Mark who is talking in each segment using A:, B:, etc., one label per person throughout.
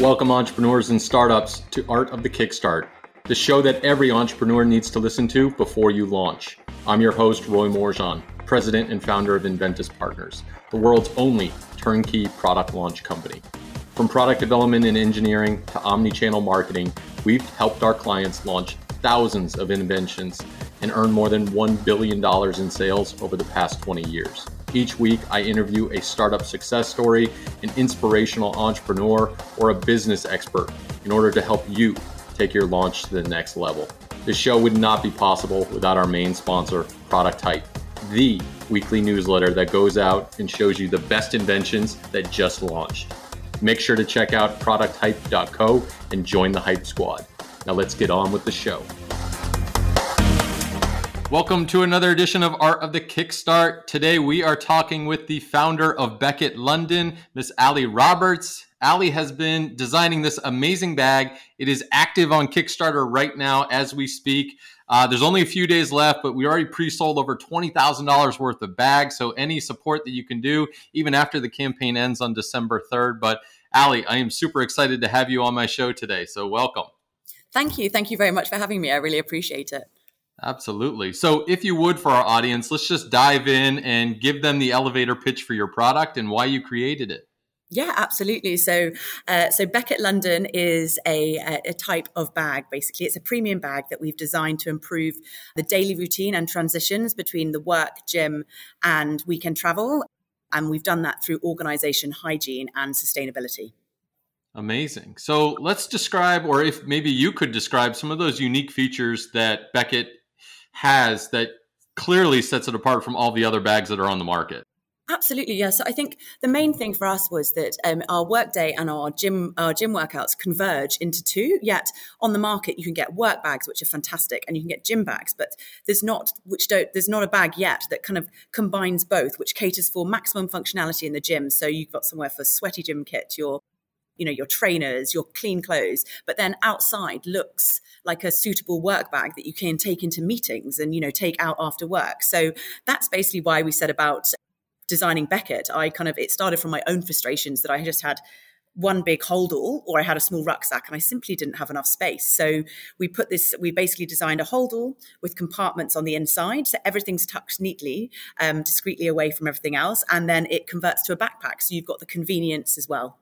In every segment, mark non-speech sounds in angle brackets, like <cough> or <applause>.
A: Welcome, entrepreneurs and startups, to Art of the Kickstart, the show that every entrepreneur needs to listen to before you launch. I'm your host, Roy Morejon, president and founder of Enventys Partners, the world's only turnkey product launch company. From product development and engineering to omni channel marketing, we've helped our clients launch thousands of inventions and earn more than $1 billion in sales over the past 20 years. Each week, I interview a startup success story, an inspirational entrepreneur, or a business expert in order to help you take your launch to the next level. This show would not be possible without our main sponsor, Product Hype, the weekly newsletter that goes out and shows you the best inventions that just launched. Make sure to check out producthype.co and join the Hype Squad. Now let's get on with the show. Welcome to another edition of Art of the Kickstart. Today we are talking with the founder of Becket London, Miss Ali Roberts. Ali has been designing this amazing bag. It is active on Kickstarter right now as we speak. Uh, there's only a few days left, but we already pre-sold over twenty thousand dollars worth of bags. So any support that you can do, even after the campaign ends on December third. But Ali, I am super excited to have you on my show today. So welcome.
B: Thank you. Thank you very much for having me. I really appreciate it.
A: Absolutely. So, if you would, for our audience, let's just dive in and give them the elevator pitch for your product and why you created it.
B: Yeah, absolutely. So, uh, so Becket London is a, a type of bag. Basically, it's a premium bag that we've designed to improve the daily routine and transitions between the work, gym, and weekend travel. And we've done that through organization, hygiene, and sustainability.
A: Amazing. So let's describe, or if maybe you could describe some of those unique features that Becket has that clearly sets it apart from all the other bags that are on the market.
B: Absolutely, yes. So I think the main thing for us was that um, our workday and our gym our gym workouts converge into two. Yet on the market, you can get work bags, which are fantastic, and you can get gym bags, but there's not which don't there's not a bag yet that kind of combines both, which caters for maximum functionality in the gym. So you've got somewhere for sweaty gym kit, your you know your trainers your clean clothes but then outside looks like a suitable work bag that you can take into meetings and you know take out after work so that's basically why we set about designing becket i kind of it started from my own frustrations that i just had one big holdall or I had a small rucksack and I simply didn't have enough space. So we put this, we basically designed a holdall with compartments on the inside. So everything's tucked neatly, um, discreetly away from everything else. And then it converts to a backpack. So you've got the convenience as well.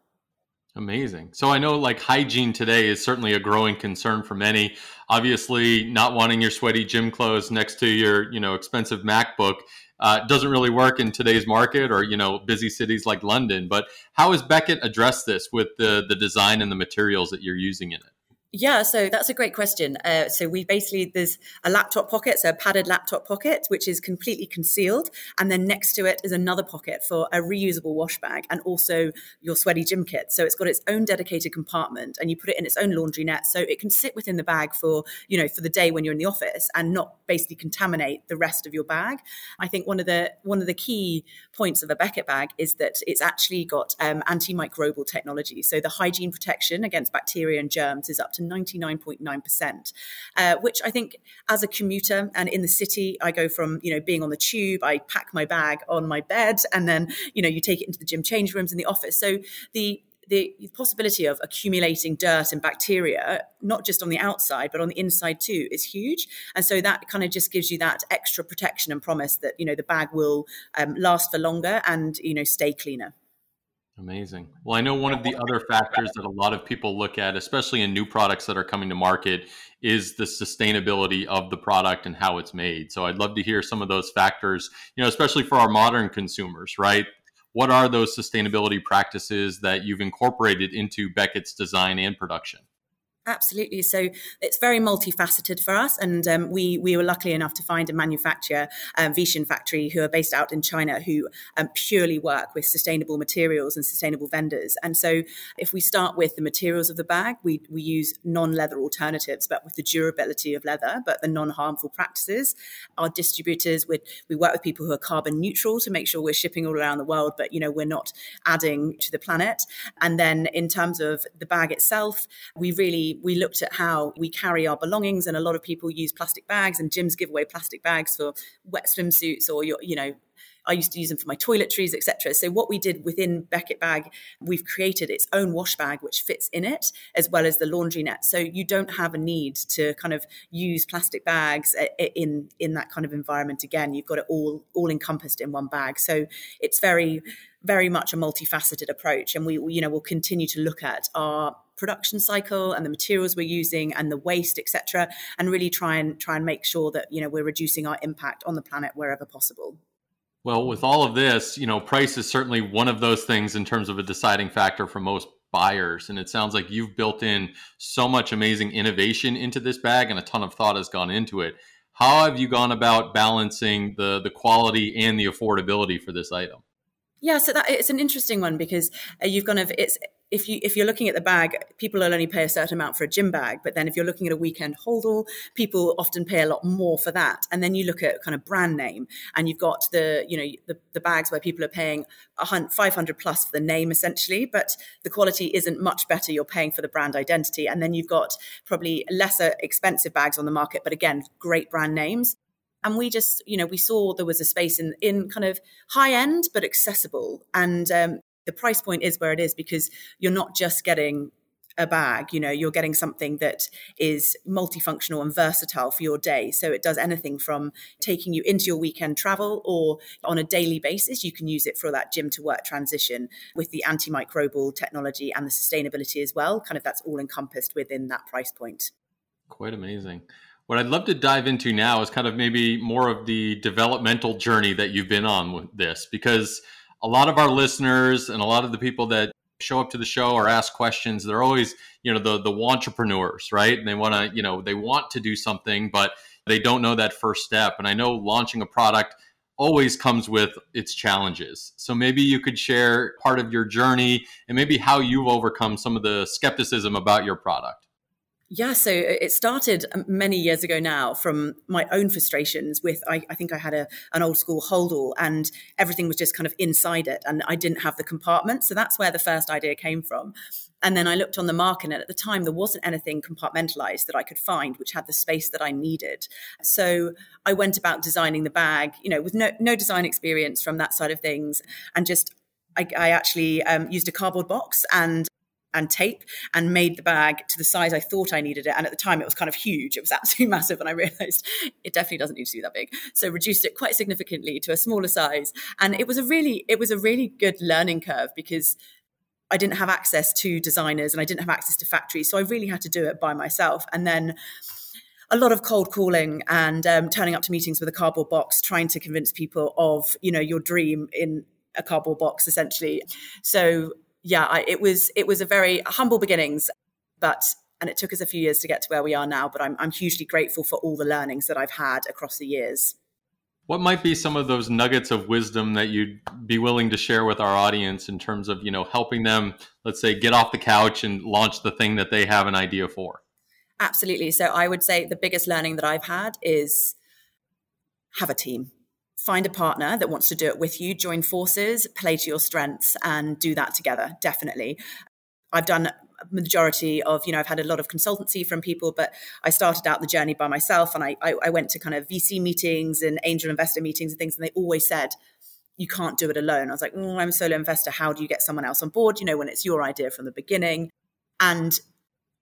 A: Amazing. So I know like hygiene today is certainly a growing concern for many. Obviously, not wanting your sweaty gym clothes next to your, you know, expensive MacBook uh, doesn't really work in today's market or, you know, busy cities like London. But how has Becket addressed this with the the design and the materials that you're using in it?
B: Yeah, so that's a great question. Uh, so we basically there's a laptop pocket, so a padded laptop pocket, which is completely concealed, and then next to it is another pocket for a reusable wash bag and also your sweaty gym kit. So it's got its own dedicated compartment, and you put it in its own laundry net, so it can sit within the bag for you know for the day when you're in the office and not basically contaminate the rest of your bag. I think one of the one of the key points of a Becket bag is that it's actually got um, antimicrobial technology, so the hygiene protection against bacteria and germs is up to 99.9%, uh, which I think as a commuter and in the city, I go from, you know, being on the tube, I pack my bag on my bed and then, you know, you take it into the gym change rooms in the office. So the the possibility of accumulating dirt and bacteria, not just on the outside, but on the inside too, is huge. And so that kind of just gives you that extra protection and promise that, you know, the bag will um, last for longer and, you know, stay cleaner.
A: Amazing. Well, I know one of the other factors that a lot of people look at, especially in new products that are coming to market, is the sustainability of the product and how it's made. So I'd love to hear some of those factors, you know, especially for our modern consumers, right? What are those sustainability practices that you've incorporated into Becket's design and production?
B: Absolutely. So it's very multifaceted for us. And um, we, we were lucky enough to find a manufacturer, um, Vishin Factory, who are based out in China, who um, purely work with sustainable materials and sustainable vendors. And so if we start with the materials of the bag, we, we use non leather alternatives, but with the durability of leather, but the non harmful practices. Our distributors, we we work with people who are carbon neutral to make sure we're shipping all around the world, but you know, we're not adding to the planet. And then in terms of the bag itself, we really we looked at how we carry our belongings, and a lot of people use plastic bags, and gyms give away plastic bags for wet swimsuits or your, you know, I used to use them for my toiletries, etc. So what we did within Becket Bag, we've created its own wash bag which fits in it, as well as the laundry net. So you don't have a need to kind of use plastic bags uh, in in that kind of environment again. You've got it all all encompassed in one bag. So it's very very much a multifaceted approach. And we you know will continue to look at our production cycle and the materials we're using and the waste etc and really try and try and make sure that you know we're reducing our impact on the planet wherever possible.
A: Well with all of this you know price is certainly one of those things in terms of a deciding factor for most buyers. And it sounds like you've built in so much amazing innovation into this bag and a ton of thought has gone into it. How have you gone about balancing the the quality and the affordability for this item
B: yeah, so that it's an interesting one because uh, you've kind of it's if you if you're looking at the bag, people will only pay a certain amount for a gym bag, but then if you're looking at a weekend holdall, people often pay a lot more for that. And then you look at kind of brand name, and you've got the you know the, the bags where people are paying a 500 plus for the name essentially, but the quality isn't much better. You're paying for the brand identity, and then you've got probably lesser expensive bags on the market, but again, great brand names and we just you know we saw there was a space in in kind of high end but accessible. And um, the price point is where it is because you're not just getting a bag you know you're getting something that is multifunctional and versatile for your day. So it does anything from taking you into your weekend travel or on a daily basis you can use it for that gym to work transition with the antimicrobial technology and the sustainability as well. Kind of that's all encompassed within that price point.
A: Quite amazing what I'd love to dive into now is kind of maybe more of the developmental journey that you've been on with this, because a lot of our listeners and a lot of the people that show up to the show or ask questions, they're always, you know, the the entrepreneurs, right? And they want to, you know, they want to do something, but they don't know that first step. And I know launching a product always comes with its challenges. So maybe you could share part of your journey and maybe how you've overcome some of the skepticism about your product.
B: Yeah, so it started um, many years ago now from my own frustrations with I, I, think I had a an old school holdall and everything was just kind of inside it and I didn't have the compartment. So that's where the first idea came from. And then I looked on the market and at the time there wasn't anything compartmentalized that I could find which had the space that I needed. So I went about designing the bag, you know, with no no design experience from that side of things and just I, I actually um, used a cardboard box and and tape and made the bag to the size I thought I needed it. And at the time, it was kind of huge. It was <laughs> absolutely massive. And I realized it definitely doesn't need to be that big. So reduced it quite significantly to a smaller size. And it was a really, it was a really good learning curve because I didn't have access to designers and I didn't have access to factories. So I really had to do it by myself. And then a lot of cold calling and um, turning up to meetings with a cardboard box, trying to convince people of, you know, your dream in a cardboard box essentially. So yeah, I, it was it was a very humble beginnings, but and it took us a few years to get to where we are now. But I'm I'm hugely grateful for all the learnings that I've had across the years.
A: What might be some of those nuggets of wisdom that you'd be willing to share with our audience in terms of you know helping them, let's say, get off the couch and launch the thing that they have an idea for?
B: Absolutely. So I would say the biggest learning that I've had is have a team find a partner that wants to do it with you, join forces, play to your strengths, and do that together. Definitely. I've done a majority of, you know, I've had a lot of consultancy from people, but I started out the journey by myself and I, I, I went to kind of VC meetings and angel investor meetings and things, and they always said, you can't do it alone. I was like, oh, I'm a solo investor. How do you get someone else on board? You know, when it's your idea from the beginning. And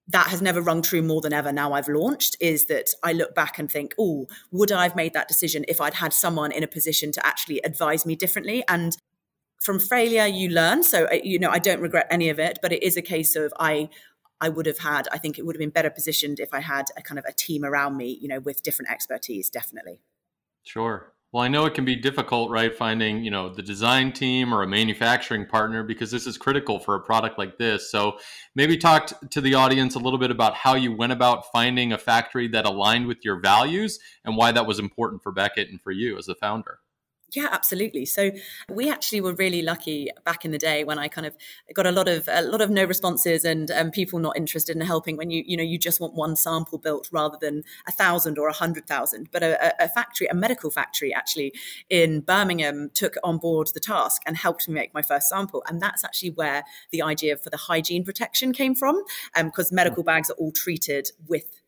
B: that has never rung true more than ever now I've launched is that I look back and think, oh, would I have made that decision if I'd had someone in a position to actually advise me differently? And from failure, you learn. So, uh, you know, I don't regret any of it, but it is a case of I. I would have had, I think it would have been better positioned if I had a kind of a team around me, you know, with different expertise, definitely.
A: Sure. Well, I know it can be difficult, right, finding, you know, the design team or a manufacturing partner because this is critical for a product like this. So, maybe talk to the audience a little bit about how you went about finding a factory that aligned with your values and why that was important for Becket and for you as a founder.
B: Yeah, absolutely. So we actually were really lucky back in the day when I kind of got a lot of a lot of no responses and um, people not interested in helping. When you you know you just want one sample built rather than a thousand or a hundred thousand. But a, a factory, a medical factory, actually in Birmingham, took on board the task and helped me make my first sample. And that's actually where the idea for the hygiene protection came from, because um, medical bags are all treated with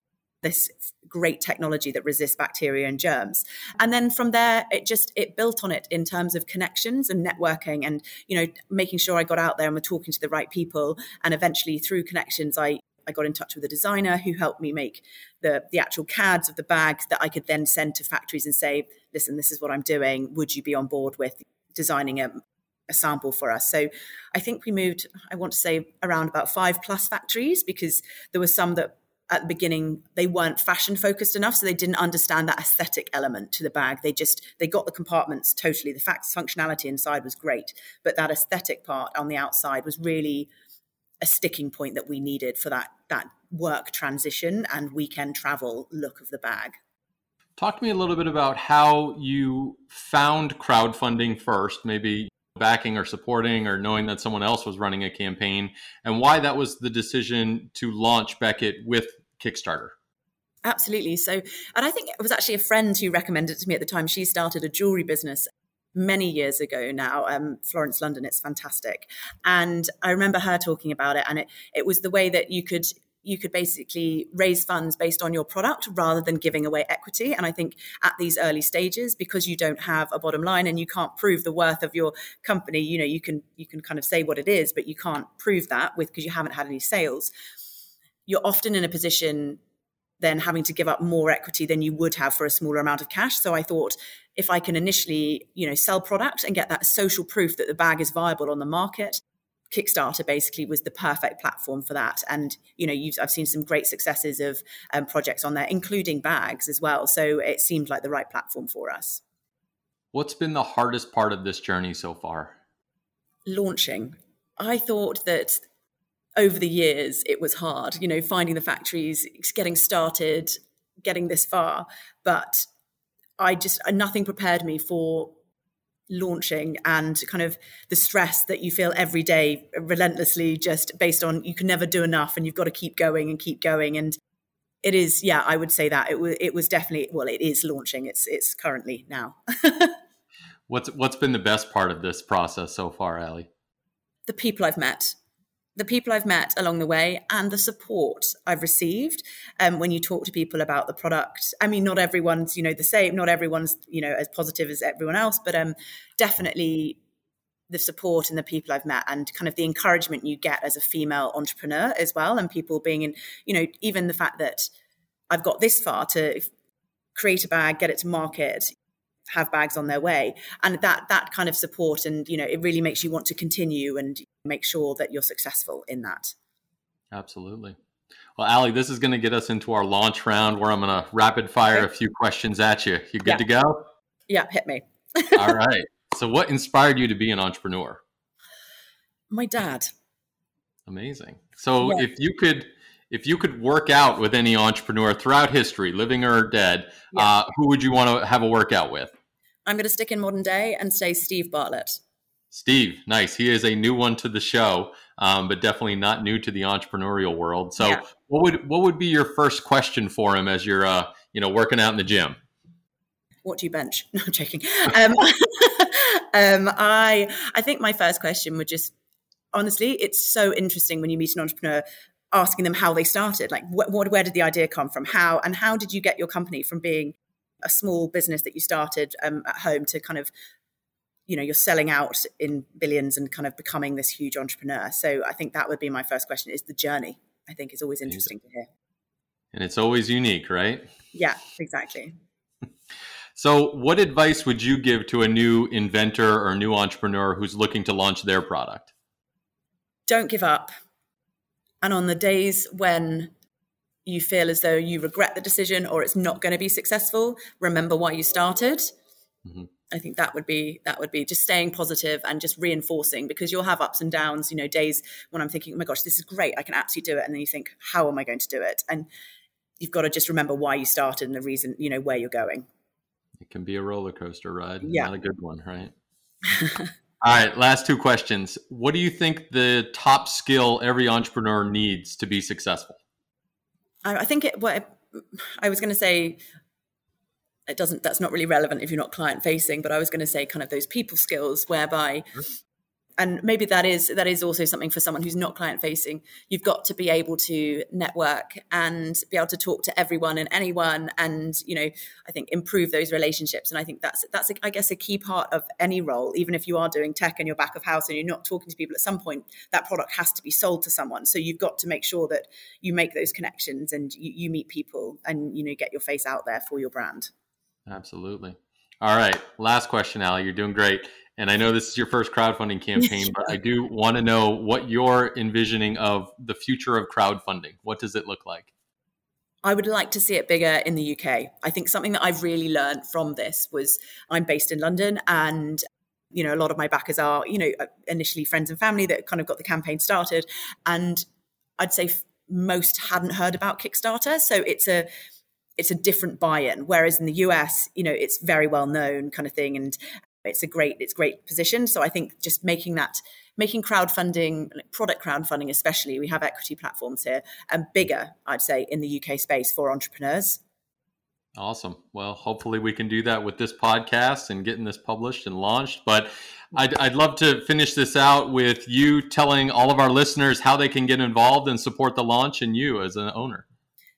B: this great technology that resists bacteria and germs and then from there it just it built on it in terms of connections and networking and you know making sure i got out there and were talking to the right people and eventually through connections i I got in touch with a designer who helped me make the, the actual CADs of the bags that I could then send to factories and say, listen, this is what I'm doing. Would you be on board with designing a, a sample for us. So I think we moved, I want to say, around about five plus factories because there were some that at the beginning they weren't fashion focused enough so they didn't understand that aesthetic element to the bag. They just they got the compartments totally. The facts functionality inside was great but that aesthetic part on the outside was really a sticking point that we needed for that that work transition and weekend travel look of the bag.
A: Talk to me a little bit about how you found crowdfunding first maybe backing or supporting or knowing that someone else was running a campaign and why that was the decision to launch Becket with Kickstarter.
B: Absolutely. So, and I think it was actually a friend who recommended it to me at the time. She started a jewelry business many years ago now, um, Florence London. It's fantastic. And I remember her talking about it. And it, it was the way that you could you could basically raise funds based on your product rather than giving away equity. And I think at these early stages, because you don't have a bottom line and you can't prove the worth of your company, you know, you can you can kind of say what it is, but you can't prove that with because you haven't had any sales. You're often in a position then having to give up more equity than you would have for a smaller amount of cash. So I thought if I can initially, you know, sell product and get that social proof that the bag is viable on the market, Kickstarter basically was the perfect platform for that. And you know, I've seen some great successes of um, projects on there, including bags as well. So it seemed like the right platform for us.
A: What's been the hardest part of this journey so far?
B: Launching. I thought that over the years it was hard, you know, finding the factories, getting started, getting this far. But I just nothing prepared me for launching and kind of the stress that you feel every day relentlessly just based on you can never do enough and you've got to keep going and keep going. And it is yeah i would say that. It was it was definitely well it is launching. It's it's currently now. <laughs>
A: What's what's been the best part of this process so far ali
B: the people i've met the people I've met along the way and the support I've received um, when you talk to people about the product. I mean, not everyone's, you know, the same, not everyone's, you know, as positive as everyone else, but um, definitely the support and the people I've met and kind of the encouragement you get as a female entrepreneur as well. And people being in, you know, even the fact that I've got this far to create a bag, get it to market, have bags on their way and that that kind of support and you know it really makes you want to continue and make sure that you're successful in that
A: absolutely well ali this is going to get us into our launch round where i'm going to rapid fire okay. a few questions at you you good yeah. to go
B: yeah hit me <laughs>
A: all right so what inspired you to be an entrepreneur
B: my dad
A: amazing so yeah. if you could if you could work out with any entrepreneur throughout history, living or dead, yeah. uh, who would you want to have a workout with?
B: I'm going to stick in modern day and say Steve Bartlett.
A: Steve, nice. He is a new one to the show, um, but definitely not new to the entrepreneurial world. So, yeah. what would what would be your first question for him as you're uh, you know working out in the gym?
B: What do you bench? <laughs> No, I'm joking. Um, <laughs> um, I I think my first question would just honestly, it's so interesting when you meet an entrepreneur asking them how they started like wh- where did the idea come from how and how did you get your company from being a small business that you started um, at home to kind of you know you're selling out in billions and kind of becoming this huge entrepreneur. So i think that would be my first question is the journey i think is always interesting to hear.
A: And it's always unique right?
B: Yeah exactly. <laughs>
A: So what advice would you give to a new inventor or new entrepreneur who's looking to launch their product?
B: Don't give up. And on the days when you feel as though you regret the decision or it's not going to be successful, remember why you started. Mm-hmm. I think that would be that would be just staying positive and just reinforcing because you'll have ups and downs, you know, days when I'm thinking, oh my gosh, this is great, I can absolutely do it. And then you think, how am I going to do it? And you've got to just remember why you started and the reason, you know, where you're going.
A: It can be a roller coaster ride, yeah. not a good one, right? <laughs> All right, last two questions. What do you think the top skill every entrepreneur needs to be successful?
B: I, think it, what I was going to say it doesn't that's not really relevant if you're not client facing but i was going to say kind of those people skills whereby mm-hmm. And maybe that is that is also something for someone who's not client facing you've got to be able to network and be able to talk to everyone and anyone and you know i think improve those relationships. And i think that's that's i guess a key part of any role. Even if you are doing tech and you're back of house and you're not talking to people at some point that product has to be sold to someone. So you've got to make sure that you make those connections and you, you meet people and you know get your face out there for your brand.
A: Absolutely all right last question ali you're doing great and I know this is your first crowdfunding campaign, <laughs> but I do want to know what you're envisioning of the future of crowdfunding. What does it look like?
B: I would like to see it bigger in the UK. I think something that I've really learned from this was I'm based in London and you know a lot of my backers are you know uh, initially friends and family that kind of got the campaign started and I'd say most hadn't heard about Kickstarter so it's a it's a different buy-in whereas in the US you know it's very well known kind of thing and it's a great it's great position. So I think just making that making crowdfunding, product crowdfunding especially, we have equity platforms here, and bigger, I'd say, in the UK space for entrepreneurs.
A: Awesome. Well, hopefully we can do that with this podcast and getting this published and launched. But I'd, I'd love to finish this out with you telling all of our listeners how they can get involved and support the launch and you as an owner.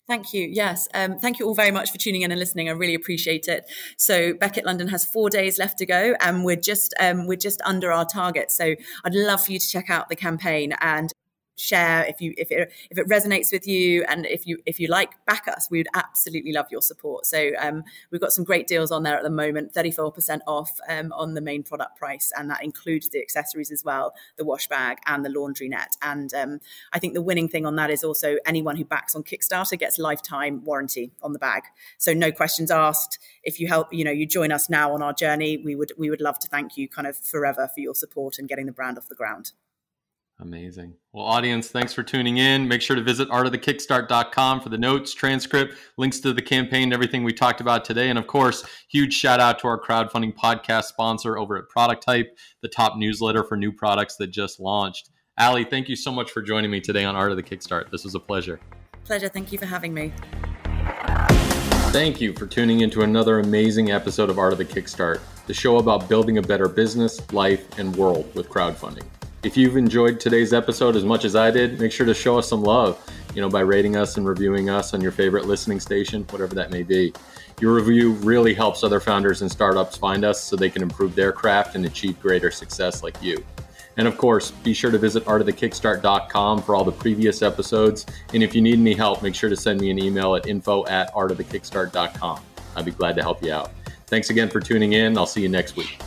B: Thank you. Yes. Um, thank you all very much for tuning in and listening. I really appreciate it. So Becket London has four days left to go and we're just, um, we're just under our target. So I'd love for you to check out the campaign and share if you if it if it resonates with you and if you if you like back us we would absolutely love your support. So um, we've got some great deals on there at the moment 34% off um, on the main product price and that includes the accessories as well the wash bag and the laundry net. And um, i think the winning thing on that is also anyone who backs on kickstarter gets lifetime warranty on the bag. So no questions asked. If you help you know you join us now on our journey we would we would love to thank you kind of forever for your support and getting the brand off the ground
A: Amazing. Well, audience, thanks for tuning in. Make sure to visit artofthekickstart.com for the notes, transcript, links to the campaign, everything we talked about today. And of course, huge shout out to our crowdfunding podcast sponsor over at Product Hype, the top newsletter for new products that just launched. Ali, thank you so much for joining me today on Art of the Kickstart. This was a pleasure.
B: Pleasure. Thank you for having me.
A: Thank you for tuning into another amazing episode of Art of the Kickstart, the show about building a better business, life, and world with crowdfunding. If you've enjoyed today's episode as much as I did, make sure to show us some love, you know, by rating us and reviewing us on your favorite listening station, whatever that may be. Your review really helps other founders and startups find us so they can improve their craft and achieve greater success like you. And of course, be sure to visit artofthekickstart.com for all the previous episodes. And if you need any help, make sure to send me an email at info at artofthekickstart.com. I'd be glad to help you out. Thanks again for tuning in. I'll see you next week.